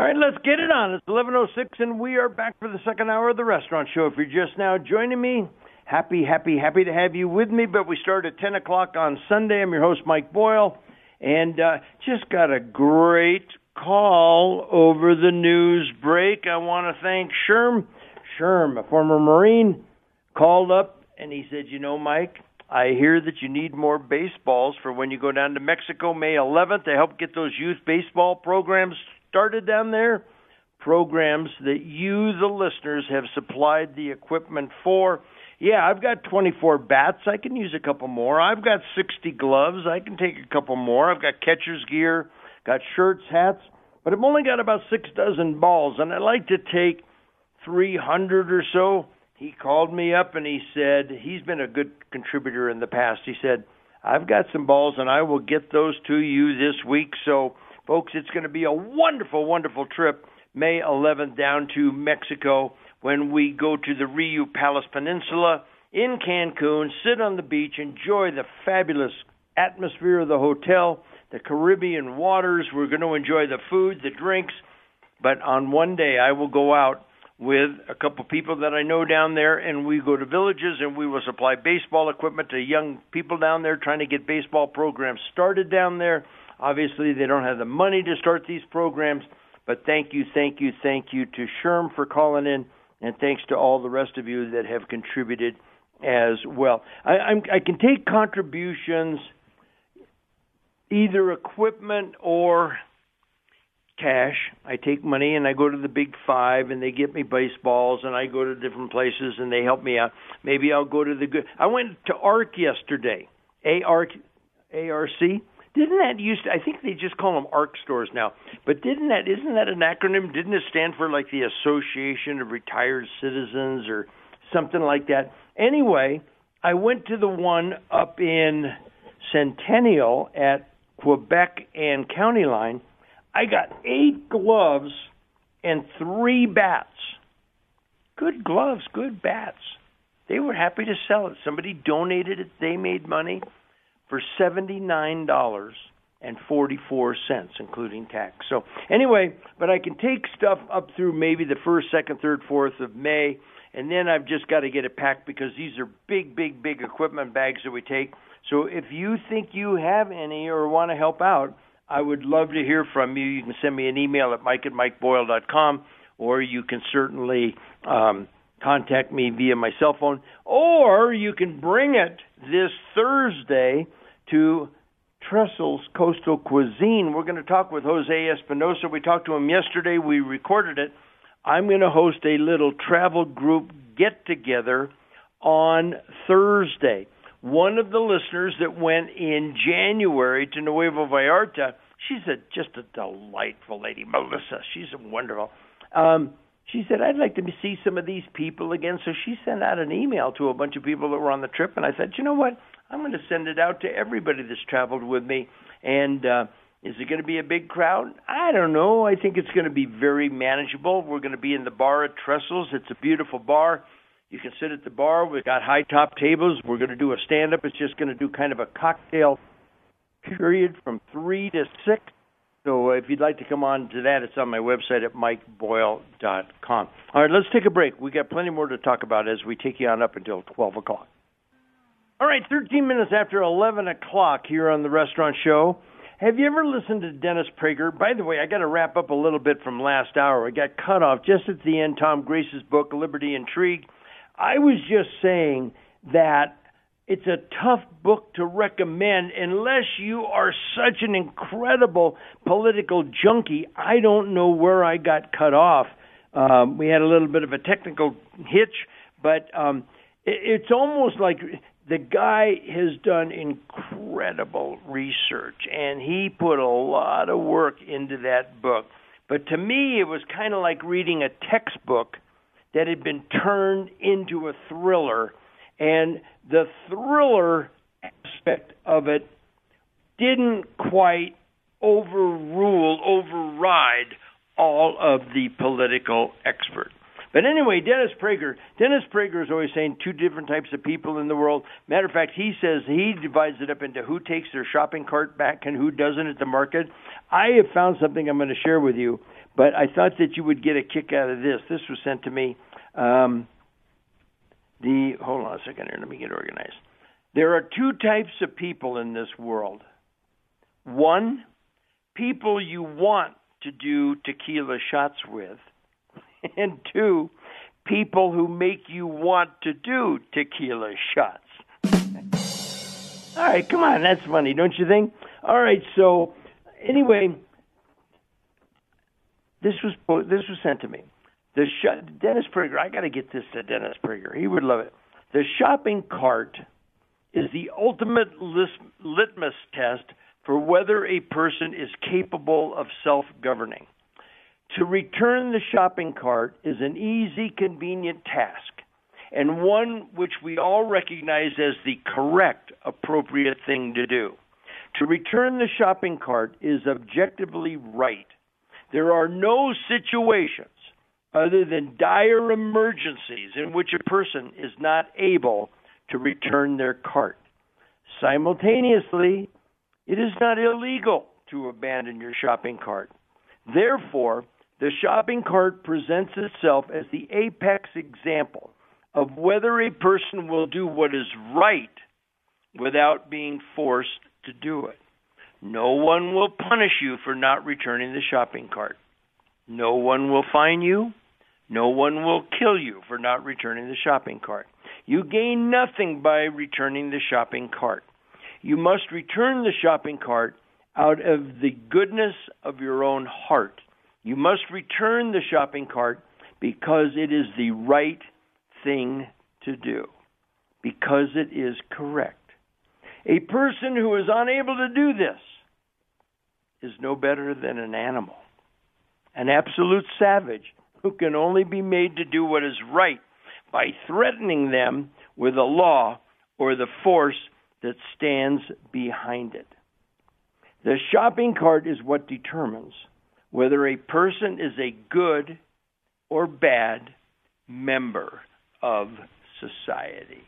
All right, let's get it on. It's 11:06, and we are back for the second hour of the restaurant show. If you're just now joining me, happy, happy, happy to have you with me. But we start at 10 o'clock on Sunday. I'm your host, Mike Boyle, and uh, just got a great call over the news break. I want to thank Sherm. Sherm, a former Marine, called up and he said, "You know, Mike." I hear that you need more baseballs for when you go down to Mexico May 11th to help get those youth baseball programs started down there, programs that you, the listeners, have supplied the equipment for. Yeah, I've got 24 bats. I can use a couple more. I've got 60 gloves. I can take a couple more. I've got catcher's gear, got shirts, hats, but I've only got about six dozen balls, and I'd like to take 300 or so. He called me up and he said he's been a good contributor in the past. He said, I've got some balls and I will get those to you this week. So Folks, it's going to be a wonderful, wonderful trip May 11th down to Mexico when we go to the Riu Palace Peninsula in Cancun, sit on the beach, enjoy the fabulous atmosphere of the hotel, the Caribbean waters. We're going to enjoy the food, the drinks. But on one day, I will go out with a couple people that I know down there, and we go to villages and we will supply baseball equipment to young people down there trying to get baseball programs started down there. Obviously, they don't have the money to start these programs, but thank you, thank you, thank you to Sherm for calling in, and thanks to all the rest of you that have contributed as well. I, I'm, I can take contributions, either equipment or cash. I take money and I go to the Big Five and they get me baseballs and I go to different places and they help me out. Maybe I'll go to the good. I went to ARC yesterday. A R A R C didn't that used to, I think they just call them ARC stores now. But didn't that isn't that an acronym? Didn't it stand for like the Association of Retired Citizens or something like that? Anyway, I went to the one up in Centennial at Quebec and County Line. I got eight gloves and three bats. Good gloves, good bats. They were happy to sell it. Somebody donated it. They made money for $79 and 44 cents including tax. So anyway, but I can take stuff up through maybe the 1st, 2nd, 3rd, 4th of May and then I've just got to get it packed because these are big big big equipment bags that we take. So if you think you have any or want to help out, I would love to hear from you. You can send me an email at mike at mikeboyle.com or you can certainly um, contact me via my cell phone, or you can bring it this Thursday to Trestles Coastal Cuisine. We're going to talk with Jose Espinosa. We talked to him yesterday. We recorded it. I'm going to host a little travel group get together on Thursday. One of the listeners that went in January to Nuevo Vallarta, she's a, just a delightful lady, Melissa. She's wonderful. Um, she said, I'd like to see some of these people again. So she sent out an email to a bunch of people that were on the trip. And I said, you know what? I'm going to send it out to everybody that's traveled with me. And uh, is it going to be a big crowd? I don't know. I think it's going to be very manageable. We're going to be in the bar at Trestles. It's a beautiful bar. You can sit at the bar. We've got high top tables. We're going to do a stand up. It's just going to do kind of a cocktail period from 3 to 6. So uh, if you'd like to come on to that, it's on my website at mikeboyle.com. All right, let's take a break. We got plenty more to talk about as we take you on up until 12 o'clock. All right, 13 minutes after 11 o'clock here on the restaurant show. Have you ever listened to Dennis Prager? By the way, I got to wrap up a little bit from last hour. I got cut off just at the end. Tom Grace's book, Liberty Intrigue. I was just saying that it's a tough book to recommend unless you are such an incredible political junkie. I don't know where I got cut off. Um, we had a little bit of a technical hitch, but um, it, it's almost like the guy has done incredible research and he put a lot of work into that book. But to me, it was kind of like reading a textbook that had been turned into a thriller. And the thriller aspect of it didn't quite overrule, override all of the political experts. But anyway, Dennis Prager, Dennis Prager is always saying two different types of people in the world. Matter of fact, he says he divides it up into who takes their shopping cart back and who doesn't at the market. I have found something I'm going to share with you, but I thought that you would get a kick out of this. This was sent to me. Um, the hold on a second here. Let me get organized. There are two types of people in this world. One, people you want to do tequila shots with and two, people who make you want to do tequila shots. All right, come on, that's funny, don't you think? All right, so anyway, this was this was sent to me. The sh- Dennis Prager, I got to get this to Dennis Prager. He would love it. The shopping cart is the ultimate litmus test for whether a person is capable of self-governing. To return the shopping cart is an easy, convenient task, and one which we all recognize as the correct, appropriate thing to do. To return the shopping cart is objectively right. There are no situations other than dire emergencies in which a person is not able to return their cart. Simultaneously, it is not illegal to abandon your shopping cart. Therefore, the shopping cart presents itself as the apex example of whether a person will do what is right without being forced to do it. No one will punish you for not returning the shopping cart. No one will fine you. No one will kill you for not returning the shopping cart. You gain nothing by returning the shopping cart. You must return the shopping cart out of the goodness of your own heart you must return the shopping cart because it is the right thing to do, because it is correct. A person who is unable to do this is no better than an animal, an absolute savage who can only be made to do what is right by threatening them with a law or the force that stands behind it. The shopping cart is what determines whether a person is a good or bad member of society.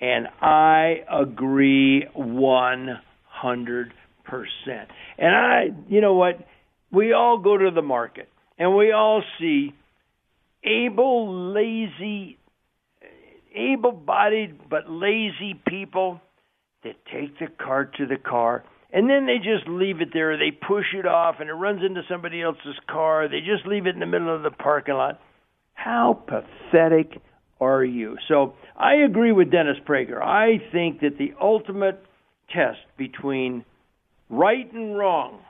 And I agree 100%. And I, you know what? We all go to the market and we all see able, lazy, able bodied but lazy people that take the cart to the car and then they just leave it there. They push it off, and it runs into somebody else's car. They just leave it in the middle of the parking lot. How pathetic are you? So I agree with Dennis Prager. I think that the ultimate test between right and wrong,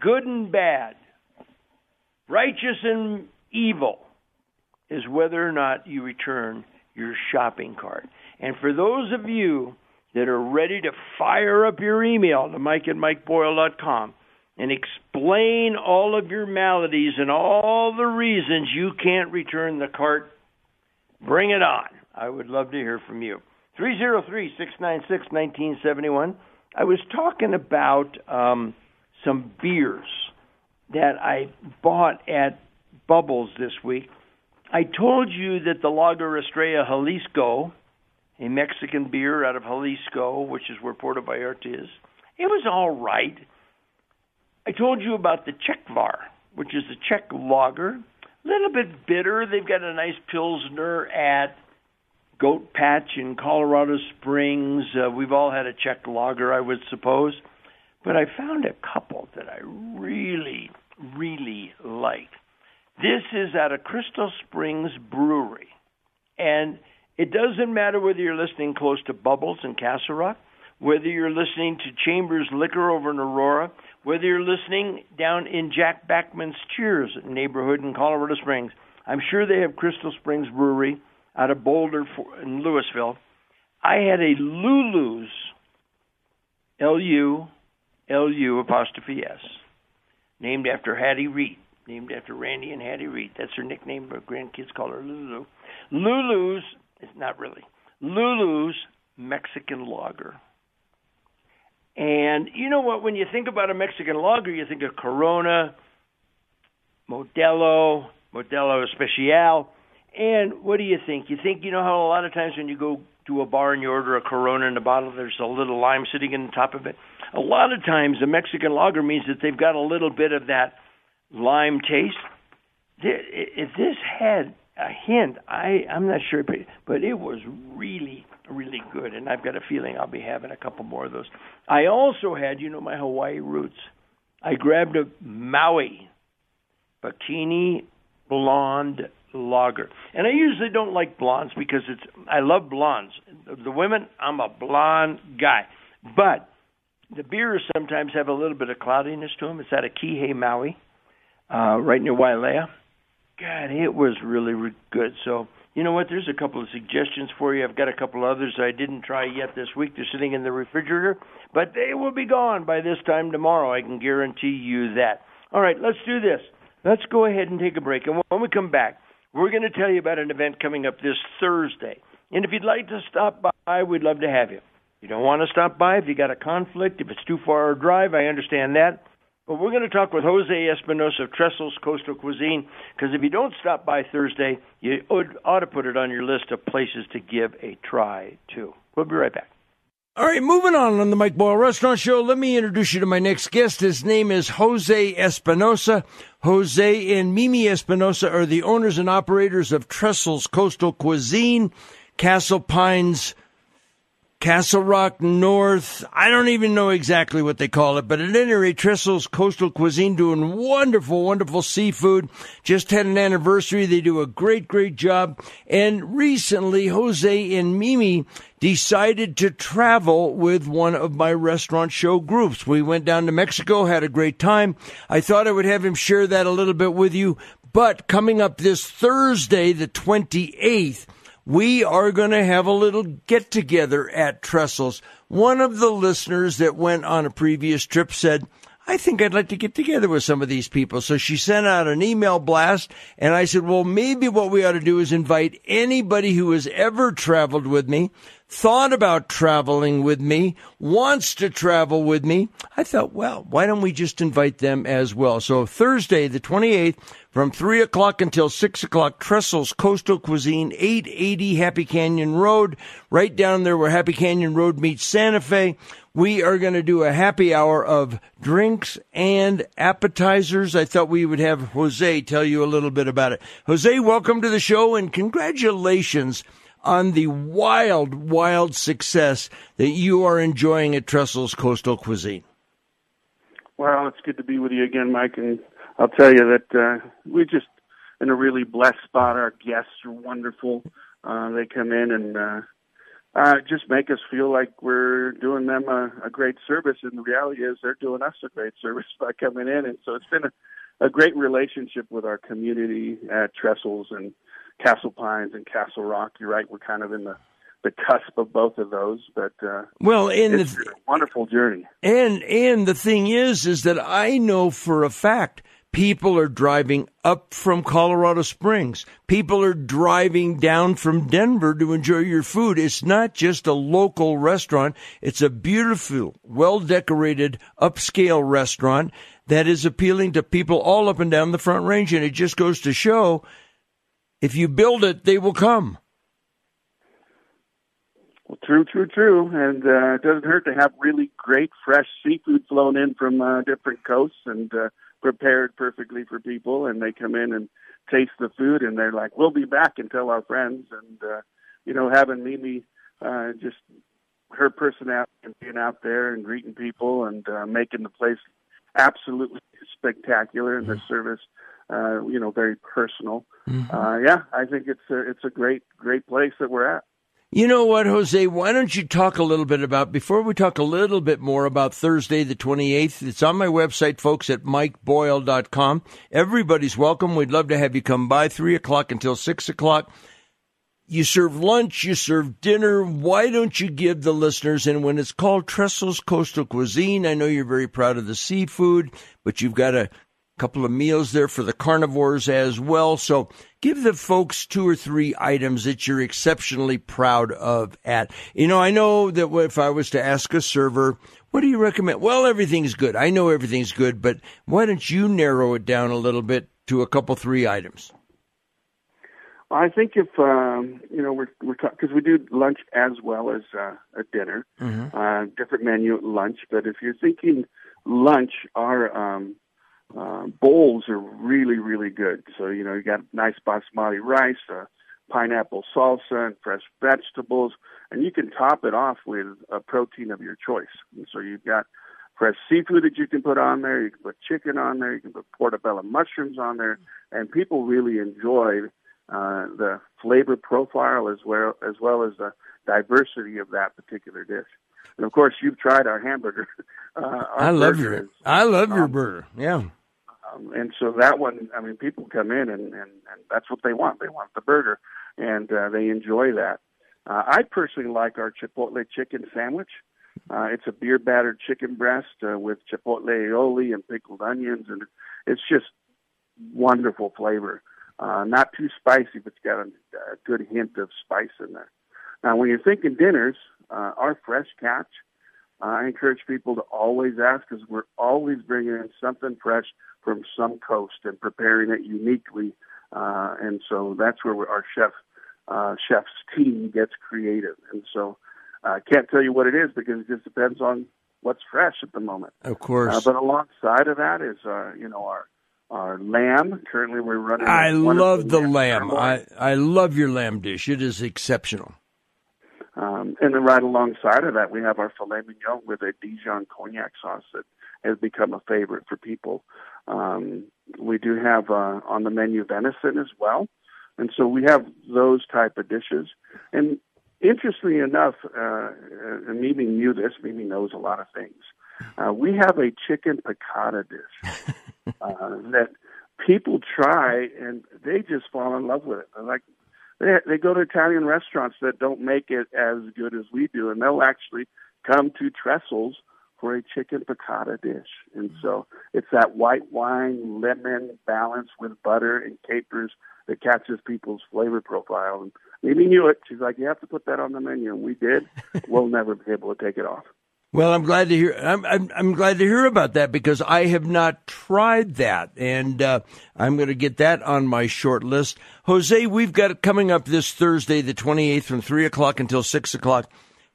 good and bad, righteous and evil, is whether or not you return your shopping cart. And for those of you that are ready to fire up your email to mike at mikeboyle.com and explain all of your maladies and all the reasons you can't return the cart, bring it on. I would love to hear from you. 303 696 1971. I was talking about um, some beers that I bought at Bubbles this week. I told you that the Lager Estrella Jalisco a Mexican beer out of Jalisco, which is where Puerto Vallarta is. It was all right. I told you about the Czechvar, which is a Czech lager, a little bit bitter. They've got a nice pilsner at Goat Patch in Colorado Springs. Uh, we've all had a Czech lager, I would suppose, but I found a couple that I really, really like. This is at a Crystal Springs brewery, and it doesn't matter whether you're listening close to Bubbles in Castle Rock, whether you're listening to Chambers Liquor over in Aurora, whether you're listening down in Jack Backman's Cheers neighborhood in Colorado Springs. I'm sure they have Crystal Springs Brewery out of Boulder in Louisville. I had a Lulu's, L U L U apostrophe S, named after Hattie Reed, named after Randy and Hattie Reed. That's her nickname. Her grandkids call her Lulu. Lulu's, it's not really, Lulu's Mexican Lager. And you know what? When you think about a Mexican lager, you think of Corona, Modelo, Modelo Especial. And what do you think? You think, you know how a lot of times when you go to a bar and you order a Corona in a bottle, there's a little lime sitting in the top of it? A lot of times a Mexican lager means that they've got a little bit of that lime taste. If this had a hint, I, I'm not sure, but, but it was really, really good. And I've got a feeling I'll be having a couple more of those. I also had, you know, my Hawaii roots. I grabbed a Maui Bikini Blonde Lager. And I usually don't like blondes because it's I love blondes. The women, I'm a blonde guy. But the beers sometimes have a little bit of cloudiness to them. It's out of Kihei, Maui, uh, right near Wailea. God, it was really, really good. So, you know what? There's a couple of suggestions for you. I've got a couple others I didn't try yet this week. They're sitting in the refrigerator, but they will be gone by this time tomorrow. I can guarantee you that. All right, let's do this. Let's go ahead and take a break. And when we come back, we're going to tell you about an event coming up this Thursday. And if you'd like to stop by, we'd love to have you. You don't want to stop by if you got a conflict, if it's too far a drive, I understand that. But we're going to talk with Jose Espinosa of Trestles Coastal Cuisine because if you don't stop by Thursday, you ought to put it on your list of places to give a try to. We'll be right back. All right, moving on on the Mike Boyle Restaurant Show. Let me introduce you to my next guest. His name is Jose Espinosa. Jose and Mimi Espinosa are the owners and operators of Trestles Coastal Cuisine, Castle Pines Castle Rock North. I don't even know exactly what they call it, but at any rate, Trestles Coastal Cuisine doing wonderful, wonderful seafood. Just had an anniversary. They do a great, great job. And recently, Jose and Mimi decided to travel with one of my restaurant show groups. We went down to Mexico, had a great time. I thought I would have him share that a little bit with you. But coming up this Thursday, the 28th, we are going to have a little get together at Trestles. One of the listeners that went on a previous trip said, I think I'd like to get together with some of these people. So she sent out an email blast and I said, well, maybe what we ought to do is invite anybody who has ever traveled with me, thought about traveling with me, wants to travel with me. I thought, well, why don't we just invite them as well? So Thursday, the 28th, from 3 o'clock until 6 o'clock, Trestles Coastal Cuisine, 880 Happy Canyon Road, right down there where Happy Canyon Road meets Santa Fe. We are going to do a happy hour of drinks and appetizers. I thought we would have Jose tell you a little bit about it. Jose, welcome to the show and congratulations on the wild, wild success that you are enjoying at Trestles Coastal Cuisine. Well, it's good to be with you again, Mike, and I'll tell you that uh, we're just in a really blessed spot. Our guests are wonderful. Uh, they come in and uh, uh, just make us feel like we're doing them a, a great service. And the reality is they're doing us a great service by coming in. And so it's been a, a great relationship with our community at Trestles and Castle Pines and Castle Rock. You're right. We're kind of in the the cusp of both of those. But uh, well, and it's the, a wonderful journey. And and the thing is, is that I know for a fact People are driving up from Colorado Springs. People are driving down from Denver to enjoy your food. It's not just a local restaurant. It's a beautiful, well decorated, upscale restaurant that is appealing to people all up and down the front range. And it just goes to show if you build it, they will come. Well, true, true, true. And uh, it doesn't hurt to have really great fresh seafood flown in from uh, different coasts and uh, prepared perfectly for people and they come in and taste the food and they're like, we'll be back and tell our friends. And, uh, you know, having Mimi, uh, just her personality and being out there and greeting people and, uh, making the place absolutely spectacular and the mm-hmm. service, uh, you know, very personal. Mm-hmm. Uh, yeah, I think it's a, it's a great, great place that we're at. You know what, Jose? Why don't you talk a little bit about, before we talk a little bit more about Thursday the 28th, it's on my website, folks, at mikeboyle.com. Everybody's welcome. We'd love to have you come by 3 o'clock until 6 o'clock. you serve lunch, you serve dinner. Why don't you give the listeners, and when it's called Trestles Coastal Cuisine, I know you're very proud of the seafood, but you've got a couple of meals there for the carnivores as well. So give the folks two or three items that you're exceptionally proud of at. You know, I know that if I was to ask a server, what do you recommend? Well, everything's good. I know everything's good, but why don't you narrow it down a little bit to a couple, three items? I think if um, you know we're we're because we do lunch as well as uh, a dinner, mm-hmm. uh, different menu at lunch. But if you're thinking lunch, our um, uh, bowls are really really good. So you know you got nice basmati rice, uh, pineapple salsa, and fresh vegetables, and you can top it off with a protein of your choice. And so you've got fresh seafood that you can put on there. You can put chicken on there. You can put portobello mushrooms on there, and people really enjoy uh, the flavor profile as well as well as the diversity of that particular dish. And of course, you've tried our hamburger. Uh, our I love your I love your um, burger. Yeah. Um, and so that one, I mean, people come in and, and, and that's what they want. They want the burger, and uh, they enjoy that. Uh, I personally like our chipotle chicken sandwich. Uh, it's a beer battered chicken breast uh, with chipotle aioli and pickled onions, and it's just wonderful flavor. Uh, not too spicy, but it's got a, a good hint of spice in there. Now, when you're thinking dinners, uh, our fresh catch, uh, I encourage people to always ask because we're always bringing in something fresh from some coast and preparing it uniquely. Uh, and so that's where our chef uh, chef's team gets creative. And so I uh, can't tell you what it is because it just depends on what's fresh at the moment. Of course. Uh, but alongside of that is, uh, you know, our our lamb. Currently, we're running. I love the lamb. lamb. I I love your lamb dish. It is exceptional. Um, and then right alongside of that, we have our filet mignon with a Dijon cognac sauce that has become a favorite for people. Um, we do have uh, on the menu venison as well, and so we have those type of dishes. And interestingly enough, uh, and Mimi knew this. Mimi knows a lot of things. Uh, we have a chicken piccata dish uh, that people try and they just fall in love with it. They're like they they go to Italian restaurants that don't make it as good as we do, and they'll actually come to Trestles for a chicken piccata dish. And so it's that white wine lemon balance with butter and capers that catches people's flavor profile. And Mimi knew it. She's like, you have to put that on the menu, and we did. we'll never be able to take it off. Well, I'm glad to hear. I'm, I'm, I'm glad to hear about that because I have not tried that, and uh, I'm going to get that on my short list. Jose, we've got it coming up this Thursday, the 28th, from three o'clock until six o'clock.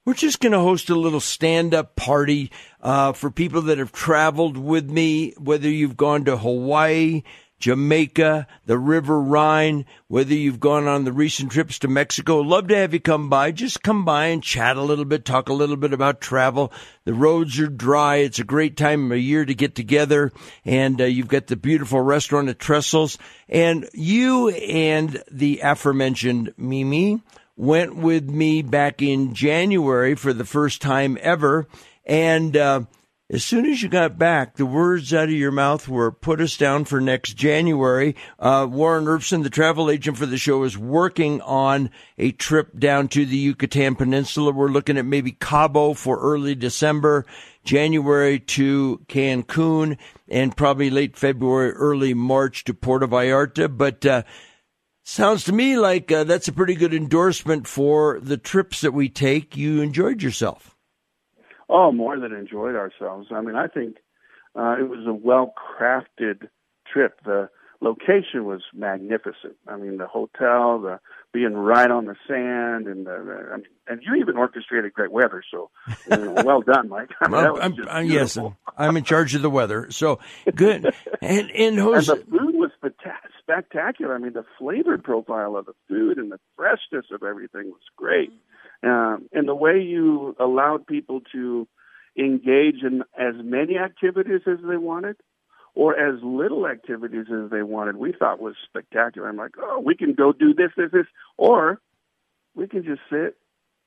We're just going to host a little stand-up party uh, for people that have traveled with me, whether you've gone to Hawaii, Jamaica, the River Rhine, whether you've gone on the recent trips to Mexico. Love to have you come by. Just come by and chat a little bit, talk a little bit about travel. The roads are dry. It's a great time of year to get together. And uh, you've got the beautiful restaurant at Trestles. And you and the aforementioned Mimi went with me back in January for the first time ever. And, uh, as soon as you got back, the words out of your mouth were put us down for next January. Uh, Warren Erbson, the travel agent for the show, is working on a trip down to the Yucatan Peninsula. We're looking at maybe Cabo for early December, January to Cancun, and probably late February, early March to Puerto Vallarta. But, uh, sounds to me like uh, that's a pretty good endorsement for the trips that we take. You enjoyed yourself. Oh, more than enjoyed ourselves. I mean, I think uh, it was a well crafted trip. The location was magnificent. I mean, the hotel, the being right on the sand, and the, the I mean, and you even orchestrated great weather. So, well done, Mike. I mean, well, I'm, I'm, yes, I'm in charge of the weather. So good. And and, Jose- and the food was spectacular. I mean, the flavor profile of the food and the freshness of everything was great. Um, and the way you allowed people to engage in as many activities as they wanted or as little activities as they wanted, we thought was spectacular. I'm like, oh, we can go do this, this, this, or we can just sit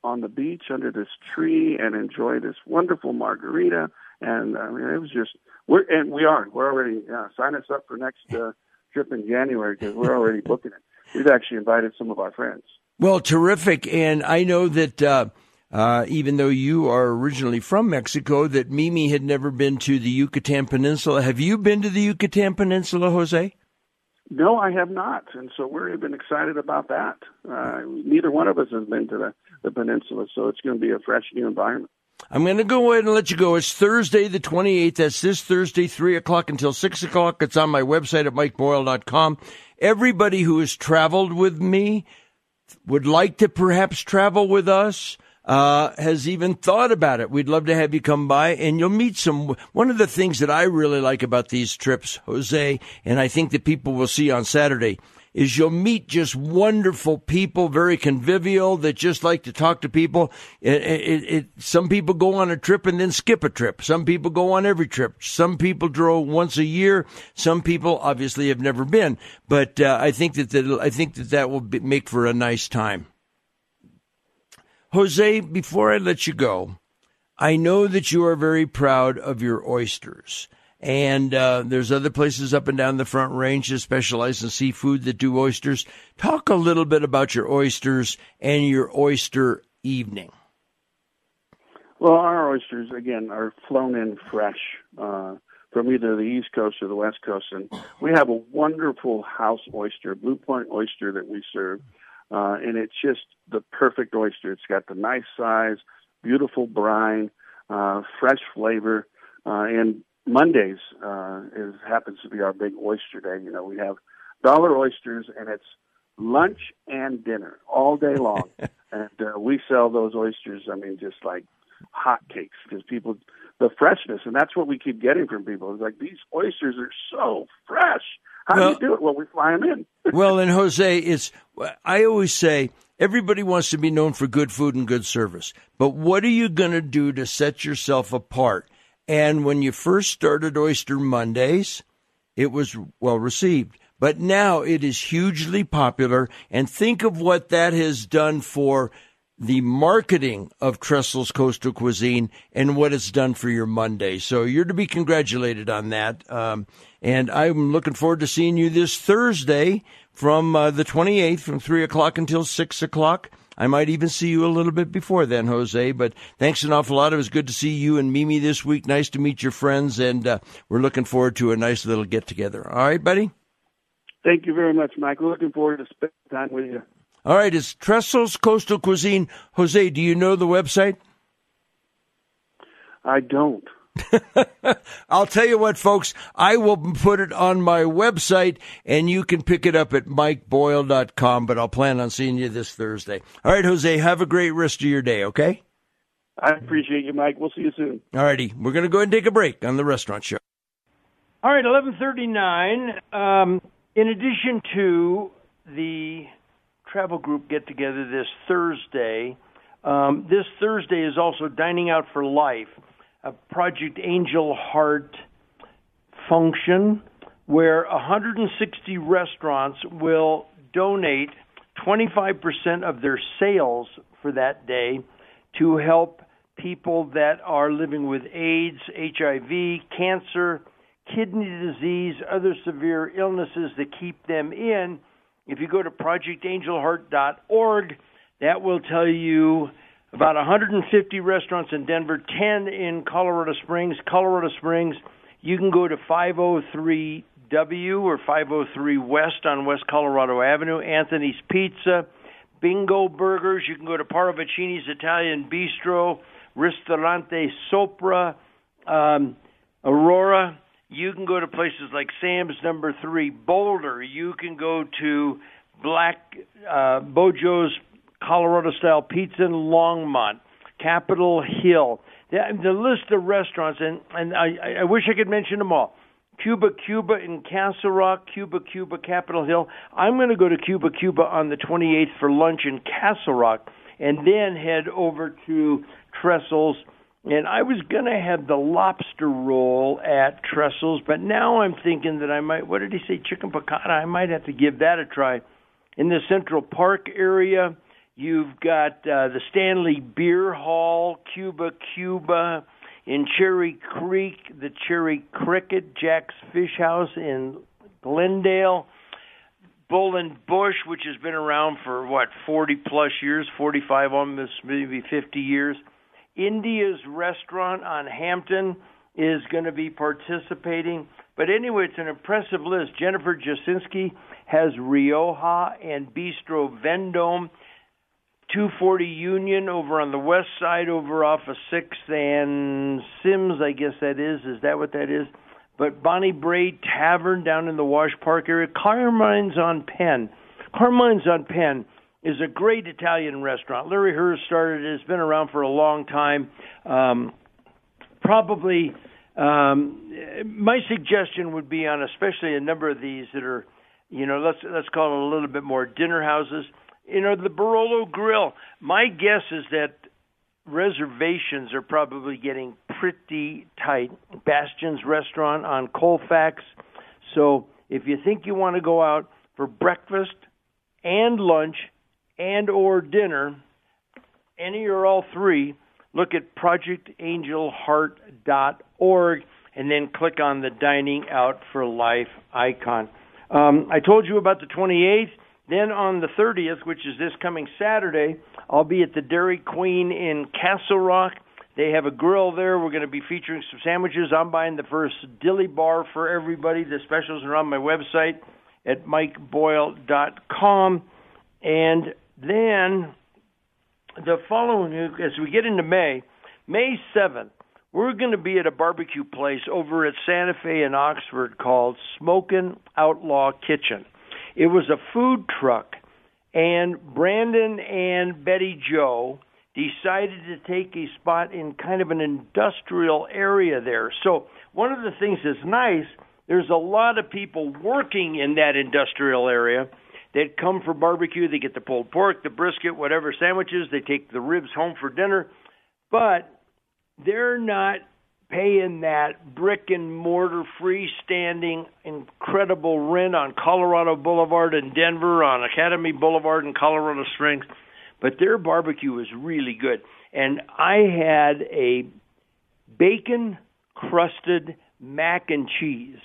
on the beach under this tree and enjoy this wonderful margarita. And I mean, it was just we're and we are we're already uh, sign us up for next uh, trip in January because we're already booking it. We've actually invited some of our friends. Well, terrific. And I know that uh, uh, even though you are originally from Mexico, that Mimi had never been to the Yucatan Peninsula. Have you been to the Yucatan Peninsula, Jose? No, I have not, and so we're even excited about that. Uh, neither one of us has been to the, the peninsula, so it's going to be a fresh new environment. I'm going to go ahead and let you go. It's Thursday, the 28th. That's this Thursday, 3 o'clock until 6 o'clock. It's on my website at mikeboyle.com. Everybody who has traveled with me would like to perhaps travel with us uh, has even thought about it. We'd love to have you come by and you'll meet some. One of the things that I really like about these trips, Jose, and I think that people will see on Saturday, is you'll meet just wonderful people, very convivial that just like to talk to people. It, it, it, some people go on a trip and then skip a trip. Some people go on every trip. Some people drove once a year. Some people obviously have never been. But uh, I think that, that I think that that will be, make for a nice time. Jose, before I let you go, I know that you are very proud of your oysters. And uh, there's other places up and down the Front Range that specialize in seafood that do oysters. Talk a little bit about your oysters and your oyster evening. Well, our oysters again are flown in fresh uh, from either the East Coast or the West Coast, and we have a wonderful house oyster, Blue Point oyster that we serve, uh, and it's just the perfect oyster. It's got the nice size, beautiful brine, uh, fresh flavor, uh, and Mondays uh, is happens to be our big oyster day. You know, we have dollar oysters, and it's lunch and dinner all day long, and uh, we sell those oysters. I mean, just like hotcakes because people the freshness, and that's what we keep getting from people. It's like these oysters are so fresh. How well, do you do it? Well, we fly them in. well, and Jose, it's I always say everybody wants to be known for good food and good service, but what are you going to do to set yourself apart? And when you first started Oyster Mondays, it was well received. But now it is hugely popular. And think of what that has done for the marketing of Trestles Coastal Cuisine and what it's done for your Monday. So you're to be congratulated on that. Um, and I'm looking forward to seeing you this Thursday from uh, the 28th from 3 o'clock until 6 o'clock. I might even see you a little bit before then, Jose. But thanks an awful lot. It was good to see you and Mimi this week. Nice to meet your friends, and uh, we're looking forward to a nice little get together. All right, buddy. Thank you very much, Mike. Looking forward to spending time with you. All right, it's Trestles Coastal Cuisine. Jose, do you know the website? I don't. I'll tell you what, folks, I will put it on my website and you can pick it up at mikeboyle.com, but I'll plan on seeing you this Thursday. All right, Jose, have a great rest of your day, okay? I appreciate you, Mike. We'll see you soon. All righty. We're going to go ahead and take a break on the restaurant show. All right, 1139. Um, in addition to the travel group get together this Thursday, um, this Thursday is also Dining Out for Life a Project Angel Heart function where 160 restaurants will donate 25% of their sales for that day to help people that are living with AIDS, HIV, cancer, kidney disease, other severe illnesses that keep them in. If you go to projectangelheart.org, that will tell you about 150 restaurants in Denver, 10 in Colorado Springs. Colorado Springs, you can go to 503W or 503 West on West Colorado Avenue, Anthony's Pizza, Bingo Burgers. You can go to Paravicini's Italian Bistro, Ristorante Sopra, um, Aurora. You can go to places like Sam's Number Three, Boulder. You can go to Black uh, Bojo's Colorado style pizza in Longmont, Capitol Hill. The, the list of restaurants, and, and I, I wish I could mention them all. Cuba Cuba in Castle Rock, Cuba Cuba Capitol Hill. I'm going to go to Cuba Cuba on the 28th for lunch in Castle Rock, and then head over to Trestles. And I was going to have the lobster roll at Trestles, but now I'm thinking that I might. What did he say? Chicken piccata. I might have to give that a try. In the Central Park area, You've got uh, the Stanley Beer Hall, Cuba Cuba, in Cherry Creek, the Cherry Cricket, Jack's Fish House in Glendale. Bull and Bush, which has been around for what 40 plus years, 45 almost maybe 50 years. India's restaurant on Hampton is going to be participating. But anyway, it's an impressive list. Jennifer Jasinski has Rioja and Bistro Vendome. 240 Union over on the west side, over off of 6th and Sims, I guess that is. Is that what that is? But Bonnie Brae Tavern down in the Wash Park area. Carmine's on Penn. Carmine's on Penn is a great Italian restaurant. Larry Hurst started it. It's been around for a long time. Um, probably, um, my suggestion would be on especially a number of these that are, you know, let's let's call it a little bit more dinner houses. You know, the Barolo Grill. My guess is that reservations are probably getting pretty tight. Bastien's Restaurant on Colfax. So if you think you want to go out for breakfast and lunch and or dinner, any or all three, look at projectangelheart.org and then click on the Dining Out for Life icon. Um, I told you about the 28th. Then on the 30th, which is this coming Saturday, I'll be at the Dairy Queen in Castle Rock. They have a grill there. We're going to be featuring some sandwiches. I'm buying the first dilly bar for everybody. The specials are on my website at mikeboyle.com. And then the following, week, as we get into May, May 7th, we're going to be at a barbecue place over at Santa Fe in Oxford called Smokin' Outlaw Kitchen. It was a food truck, and Brandon and Betty Joe decided to take a spot in kind of an industrial area there. So, one of the things that's nice, there's a lot of people working in that industrial area that come for barbecue. They get the pulled pork, the brisket, whatever sandwiches. They take the ribs home for dinner, but they're not paying that brick and mortar freestanding incredible rent on Colorado Boulevard in Denver, on Academy Boulevard in Colorado Springs. But their barbecue is really good. And I had a bacon crusted mac and cheese.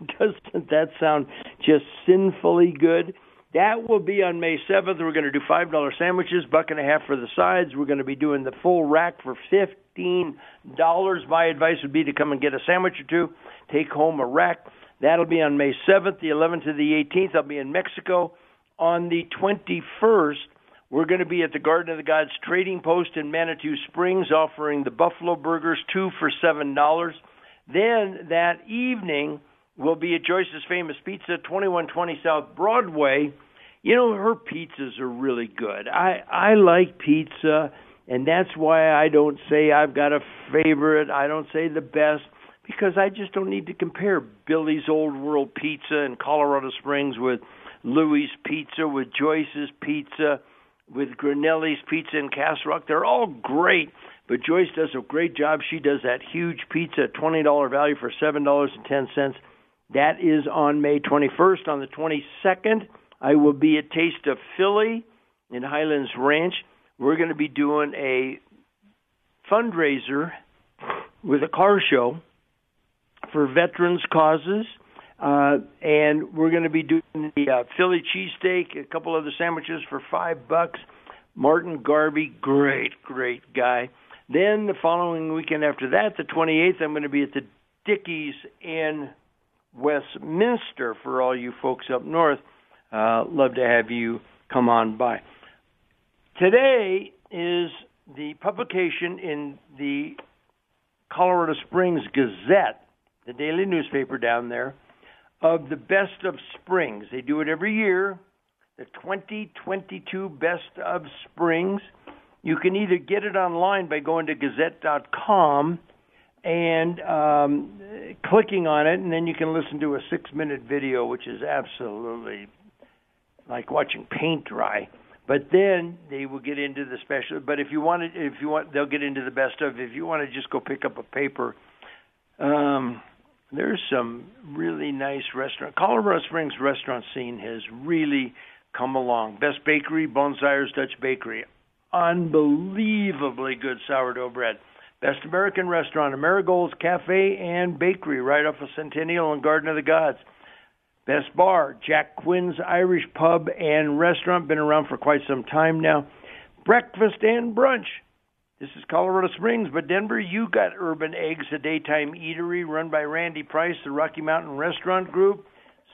Doesn't that sound just sinfully good? That will be on May 7th. We're going to do $5 sandwiches, buck and a half for the sides. We're going to be doing the full rack for $15. My advice would be to come and get a sandwich or two, take home a rack. That'll be on May 7th, the 11th to the 18th. I'll be in Mexico. On the 21st, we're going to be at the Garden of the Gods Trading Post in Manitou Springs offering the Buffalo Burgers, two for $7. Then that evening, we'll be at Joyce's Famous Pizza, 2120 South Broadway you know her pizzas are really good. I I like pizza, and that's why I don't say I've got a favorite. I don't say the best because I just don't need to compare Billy's Old World Pizza in Colorado Springs with Louis Pizza, with Joyce's Pizza, with Granelli's Pizza in Castle Rock. They're all great, but Joyce does a great job. She does that huge pizza, twenty dollar value for seven dollars and ten cents. That is on May twenty first. On the twenty second I will be at Taste of Philly in Highlands Ranch. We're going to be doing a fundraiser with a car show for veterans causes. Uh, and we're going to be doing the uh, Philly cheesesteak, a couple other sandwiches for five bucks. Martin Garvey, great, great guy. Then the following weekend after that, the 28th, I'm going to be at the Dickey's in Westminster for all you folks up north. Uh, love to have you come on by. Today is the publication in the Colorado Springs Gazette, the daily newspaper down there, of the best of springs. They do it every year, the 2022 best of springs. You can either get it online by going to gazette.com and um, clicking on it, and then you can listen to a six minute video, which is absolutely like watching paint dry. But then they will get into the special. But if you want it, if you want, they'll get into the best of. If you want to just go pick up a paper, um, there's some really nice restaurant. Colorado Springs restaurant scene has really come along. Best Bakery, Boonzaaijer's Dutch Bakery, unbelievably good sourdough bread. Best American Restaurant, Amerigold's Cafe and Bakery, right off of Centennial and Garden of the Gods. Best Bar, Jack Quinn's Irish Pub and Restaurant, been around for quite some time now. Breakfast and brunch. This is Colorado Springs, but Denver, you got Urban Eggs, a daytime eatery run by Randy Price, the Rocky Mountain Restaurant Group.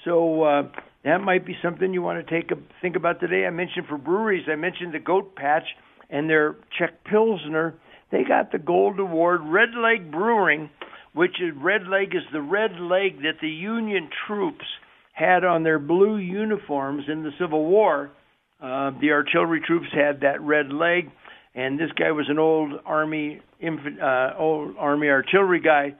So uh, that might be something you want to take a think about today. I mentioned for breweries, I mentioned the Goat Patch and their Czech Pilsner. They got the Gold Award. Red Leg Brewing, which is Red Leg is the red leg that the Union troops had on their blue uniforms in the Civil War. Uh, the artillery troops had that red leg, and this guy was an old army infant, uh, old army artillery guy.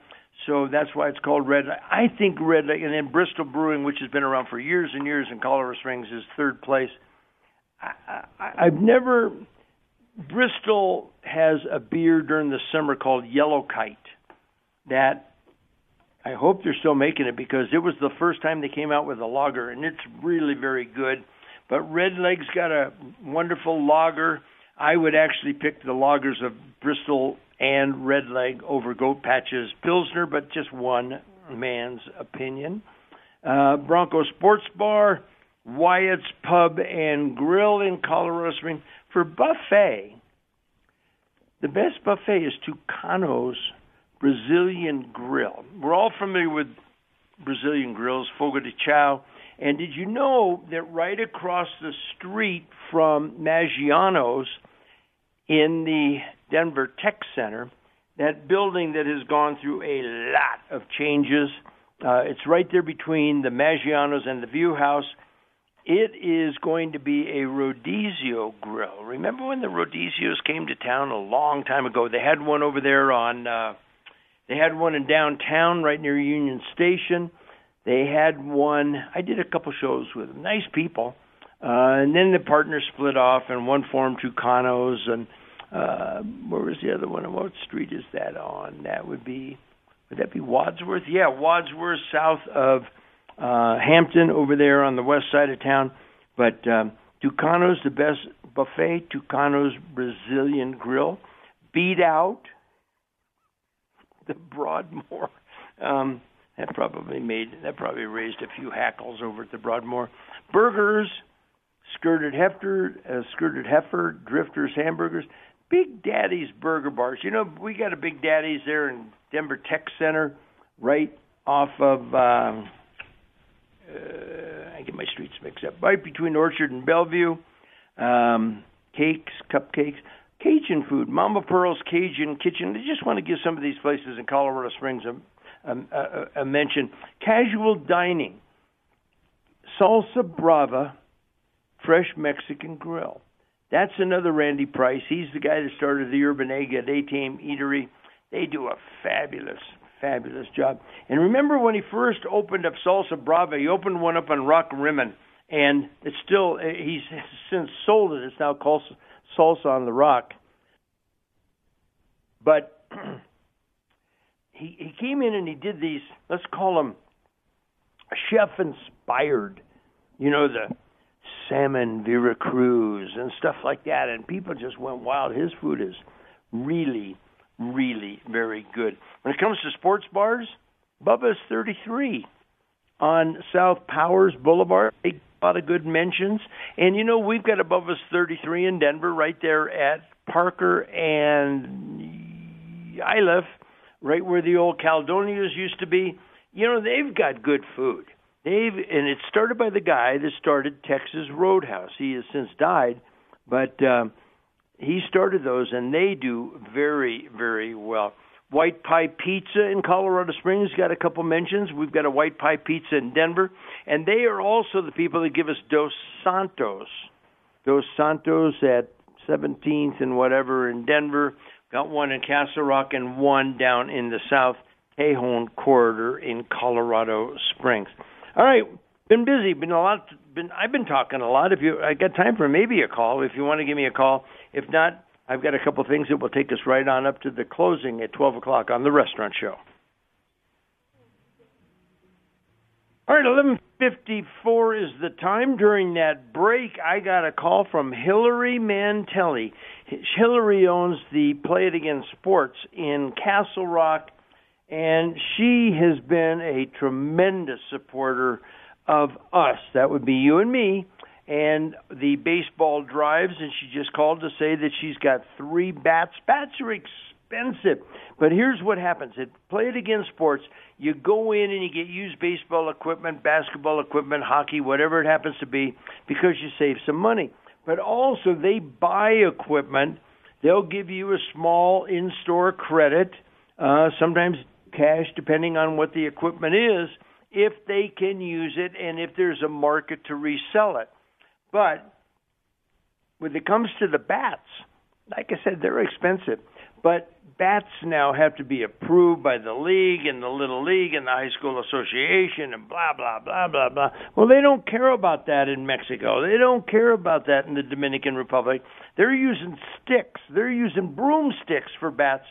So that's why it's called Red. I think Red Leg, and then Bristol Brewing, which has been around for years and years in Colorado Springs, is third place. I, I, I've never. Bristol has a beer during the summer called Yellow Kite that I hope they're still making it because it was the first time they came out with a lager, and it's really very good. But Red Leg's got a wonderful lager. I would actually pick the lagers of Bristol and Red Leg over Goat Patches Pilsner, but just one man's opinion. Uh, Bronco Sports Bar, Wyatt's Pub and Grill in Colorado Springs. For buffet, the best buffet is Tucano's Brazilian Grill. We're all familiar with Brazilian grills, Fogo de Chao. And did you know that right across the street from Maggiano's in the Denver Tech Center, that building that has gone through a lot of changes, uh, it's right there between the Maggiano's and the View House. It is going to be a Rodizio grill. Remember when the Rodizios came to town a long time ago? They had one over there on uh, they had one in downtown, right near Union Station. They had one. I did a couple shows with them. Nice people. Uh, and then the partners split off, and one formed Tucanos. And uh, where was the other one? And what street is that on? That would be. Would that be Wadsworth? Yeah, Wadsworth, south of uh, Hampton, over there on the west side of town. But um, Tucanos, the best buffet. Tucanos Brazilian Grill. Beat out the Broadmoor. Um, that probably made that probably raised a few hackles over at the Broadmoor. Burgers, skirted heifer, uh, skirted heifer, drifters, hamburgers, Big Daddy's Burger Bars. You know we got a Big Daddy's there in Denver Tech Center, right off of. Um, uh, I get my streets mixed up. Right between Orchard and Bellevue. Um, cakes, cupcakes. Cajun food, Mama Pearl's Cajun Kitchen. I just want to give some of these places in Colorado Springs a, a, a, a mention. Casual dining, Salsa Brava, Fresh Mexican Grill. That's another Randy Price. He's the guy that started the Urban Egg a Daytime Eatery. They do a fabulous, fabulous job. And remember when he first opened up Salsa Brava, he opened one up on Rockrimmon, and it's still he's since sold it. It's now called Salsa on the Rock. But he he came in and he did these. Let's call them chef inspired. You know the salmon Veracruz and stuff like that, and people just went wild. His food is really, really very good. When it comes to sports bars, Bubba's 33 on South Powers Boulevard a lot of good mentions. And you know, we've got a Bubba's 33 in Denver, right there at Parker and Iliff, right where the old Caledonias used to be. You know, they've got good food. They've and it started by the guy that started Texas Roadhouse. He has since died, but uh, he started those, and they do very, very well. White Pie Pizza in Colorado Springs got a couple mentions. We've got a White Pie Pizza in Denver, and they are also the people that give us Dos Santos. Dos Santos at 17th and whatever in Denver. Got one in Castle Rock and one down in the South Tejon corridor in Colorado Springs. All right, been busy, been a lot. Been I've been talking a lot. If you, I got time for maybe a call. If you want to give me a call, if not, I've got a couple things that will take us right on up to the closing at 12 o'clock on the restaurant show. All right, 11:54 is the time. During that break, I got a call from Hillary Mantelli. Hillary owns the Play It Again Sports in Castle Rock, and she has been a tremendous supporter of us. That would be you and me. And the baseball drives, and she just called to say that she's got three bats. Bats are expensive. But here's what happens. At Play It Again Sports, you go in and you get used baseball equipment, basketball equipment, hockey, whatever it happens to be, because you save some money. But also, they buy equipment. They'll give you a small in store credit, uh, sometimes cash, depending on what the equipment is if they can use it and if there's a market to resell it. But when it comes to the bats, like I said, they're expensive. But bats now have to be approved by the league and the little league and the high school association and blah blah blah blah blah. Well, they don't care about that in Mexico. They don't care about that in the Dominican Republic. They're using sticks. They're using broomsticks for bats.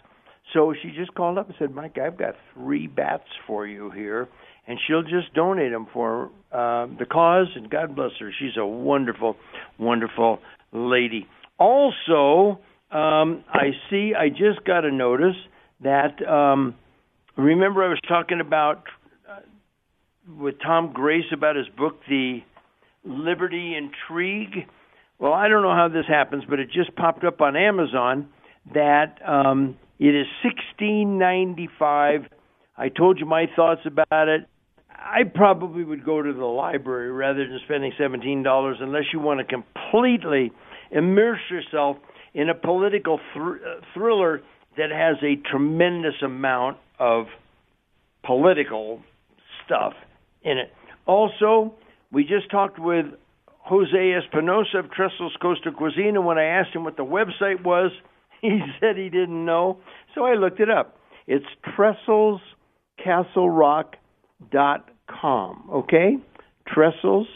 So she just called up and said, "Mike, I've got three bats for you here." And she'll just donate them for uh, the cause. And God bless her; she's a wonderful, wonderful lady. Also, um, I see. I just got a notice that. Um, remember, I was talking about uh, with Tom Grace about his book, The Liberty Intrigue. Well, I don't know how this happens, but it just popped up on Amazon that um, it is sixteen ninety five. I told you my thoughts about it. I probably would go to the library rather than spending seventeen dollars unless you want to completely immerse yourself in a political thr- uh, thriller that has a tremendous amount of political stuff in it. Also, we just talked with Jose Espinosa of Trestles Coastal Cuisine, and when I asked him what the website was, he said he didn't know. So I looked it up. It's Trestles Castle Rock dot com. Okay, Trestles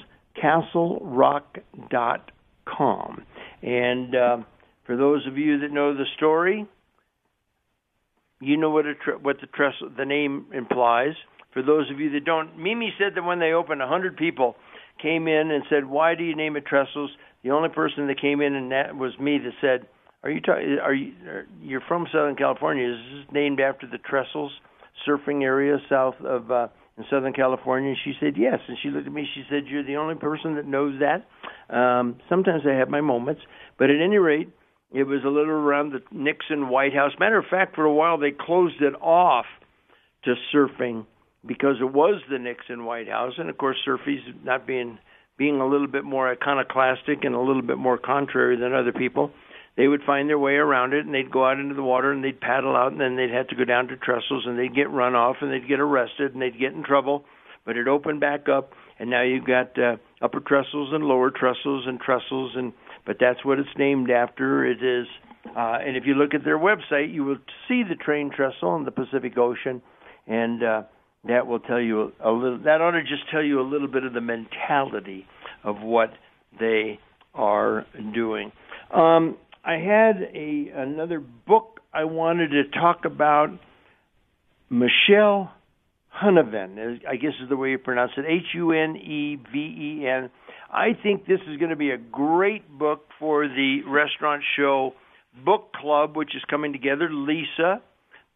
Castle Rock dot com. And uh, for those of you that know the story, you know what a tre- what the trestle the name implies. For those of you that don't, Mimi said that when they opened, a hundred people came in and said, "Why do you name it Trestles?" The only person that came in and that was me that said, "Are you? Are you? Are, you're from Southern California? Is this named after the Trestles surfing area south of uh, in Southern California?" And she said, "Yes." And she looked at me. She said, "You're the only person that knows that." Um, sometimes I have my moments, but at any rate, it was a little around the Nixon White House. Matter of fact, for a while they closed it off to surfing because it was the Nixon White House, and of course, surfies not being being a little bit more iconoclastic and a little bit more contrary than other people, they would find their way around it, and they'd go out into the water and they'd paddle out, and then they'd have to go down to trestles, and they'd get run off, and they'd get arrested, and they'd get in trouble. But it opened back up, and now you've got uh, upper trestles and lower trestles and trestles, and but that's what it's named after. It is. Uh, and if you look at their website, you will see the train trestle in the Pacific Ocean, and uh, that will tell you a, little. That ought to just tell you a little bit of the mentality of what they are doing. Um, I had a another book I wanted to talk about. Michelle Huneven, I guess is the way you pronounce it. H U N E V E N. I think this is going to be a great book for the restaurant show book club, which is coming together. Lisa,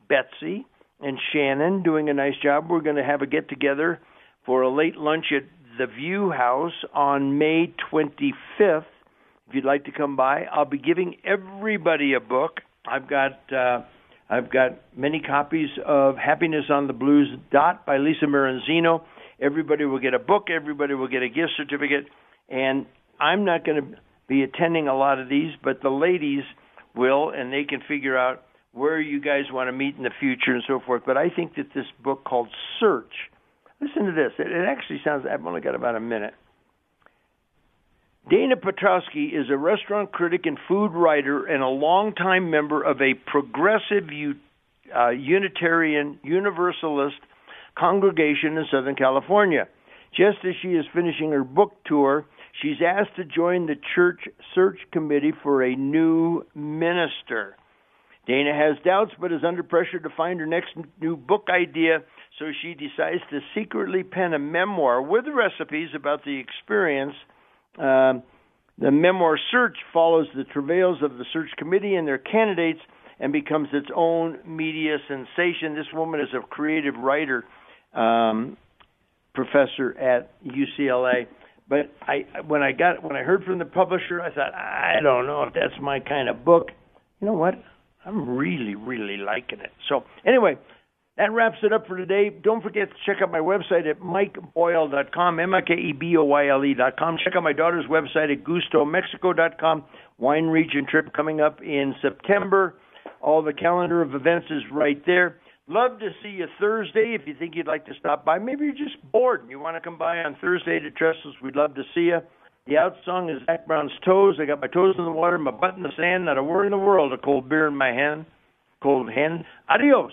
Betsy, and Shannon doing a nice job. We're going to have a get together for a late lunch at the View House on May 25th. If you'd like to come by, I'll be giving everybody a book. I've got uh, I've got many copies of Happiness on the Blues Dot by Lisa Maranzino. Everybody will get a book. Everybody will get a gift certificate. And I'm not going to be attending a lot of these, but the ladies will, and they can figure out where you guys want to meet in the future and so forth. But I think that this book called Search, listen to this. It, it actually sounds, I've only got about a minute. Dana Potowski is a restaurant critic and food writer and a longtime member of a progressive uh, Unitarian Universalist congregation in Southern California. Just as she is finishing her book tour, she's asked to join the church search committee for a new minister. Dana has doubts but is under pressure to find her next new book idea, so she decides to secretly pen a memoir with recipes about the experience. Um, the memoir search follows the travails of the search committee and their candidates and becomes its own media sensation. This woman is a creative writer. Um, professor at UCLA. But I when I got when I heard from the publisher, I thought I don't know if that's my kind of book. You know what? I'm really really liking it. So anyway, that wraps it up for today. Don't forget to check out my website at mikeboyle.com, M-I-K-E-B-O-Y-L-E.com. Check out my daughter's website at gustomexico.com. Wine region trip coming up in September. All the calendar of events is right there. Love to see you Thursday if you think you'd like to stop by. Maybe you're just bored and you want to come by on Thursday to Trestles. We'd love to see you. The out song is Zac Brown's Toes. I got my toes in the water, my butt in the sand, not a worry in the world, a cold beer in my hand, cold hand. Adios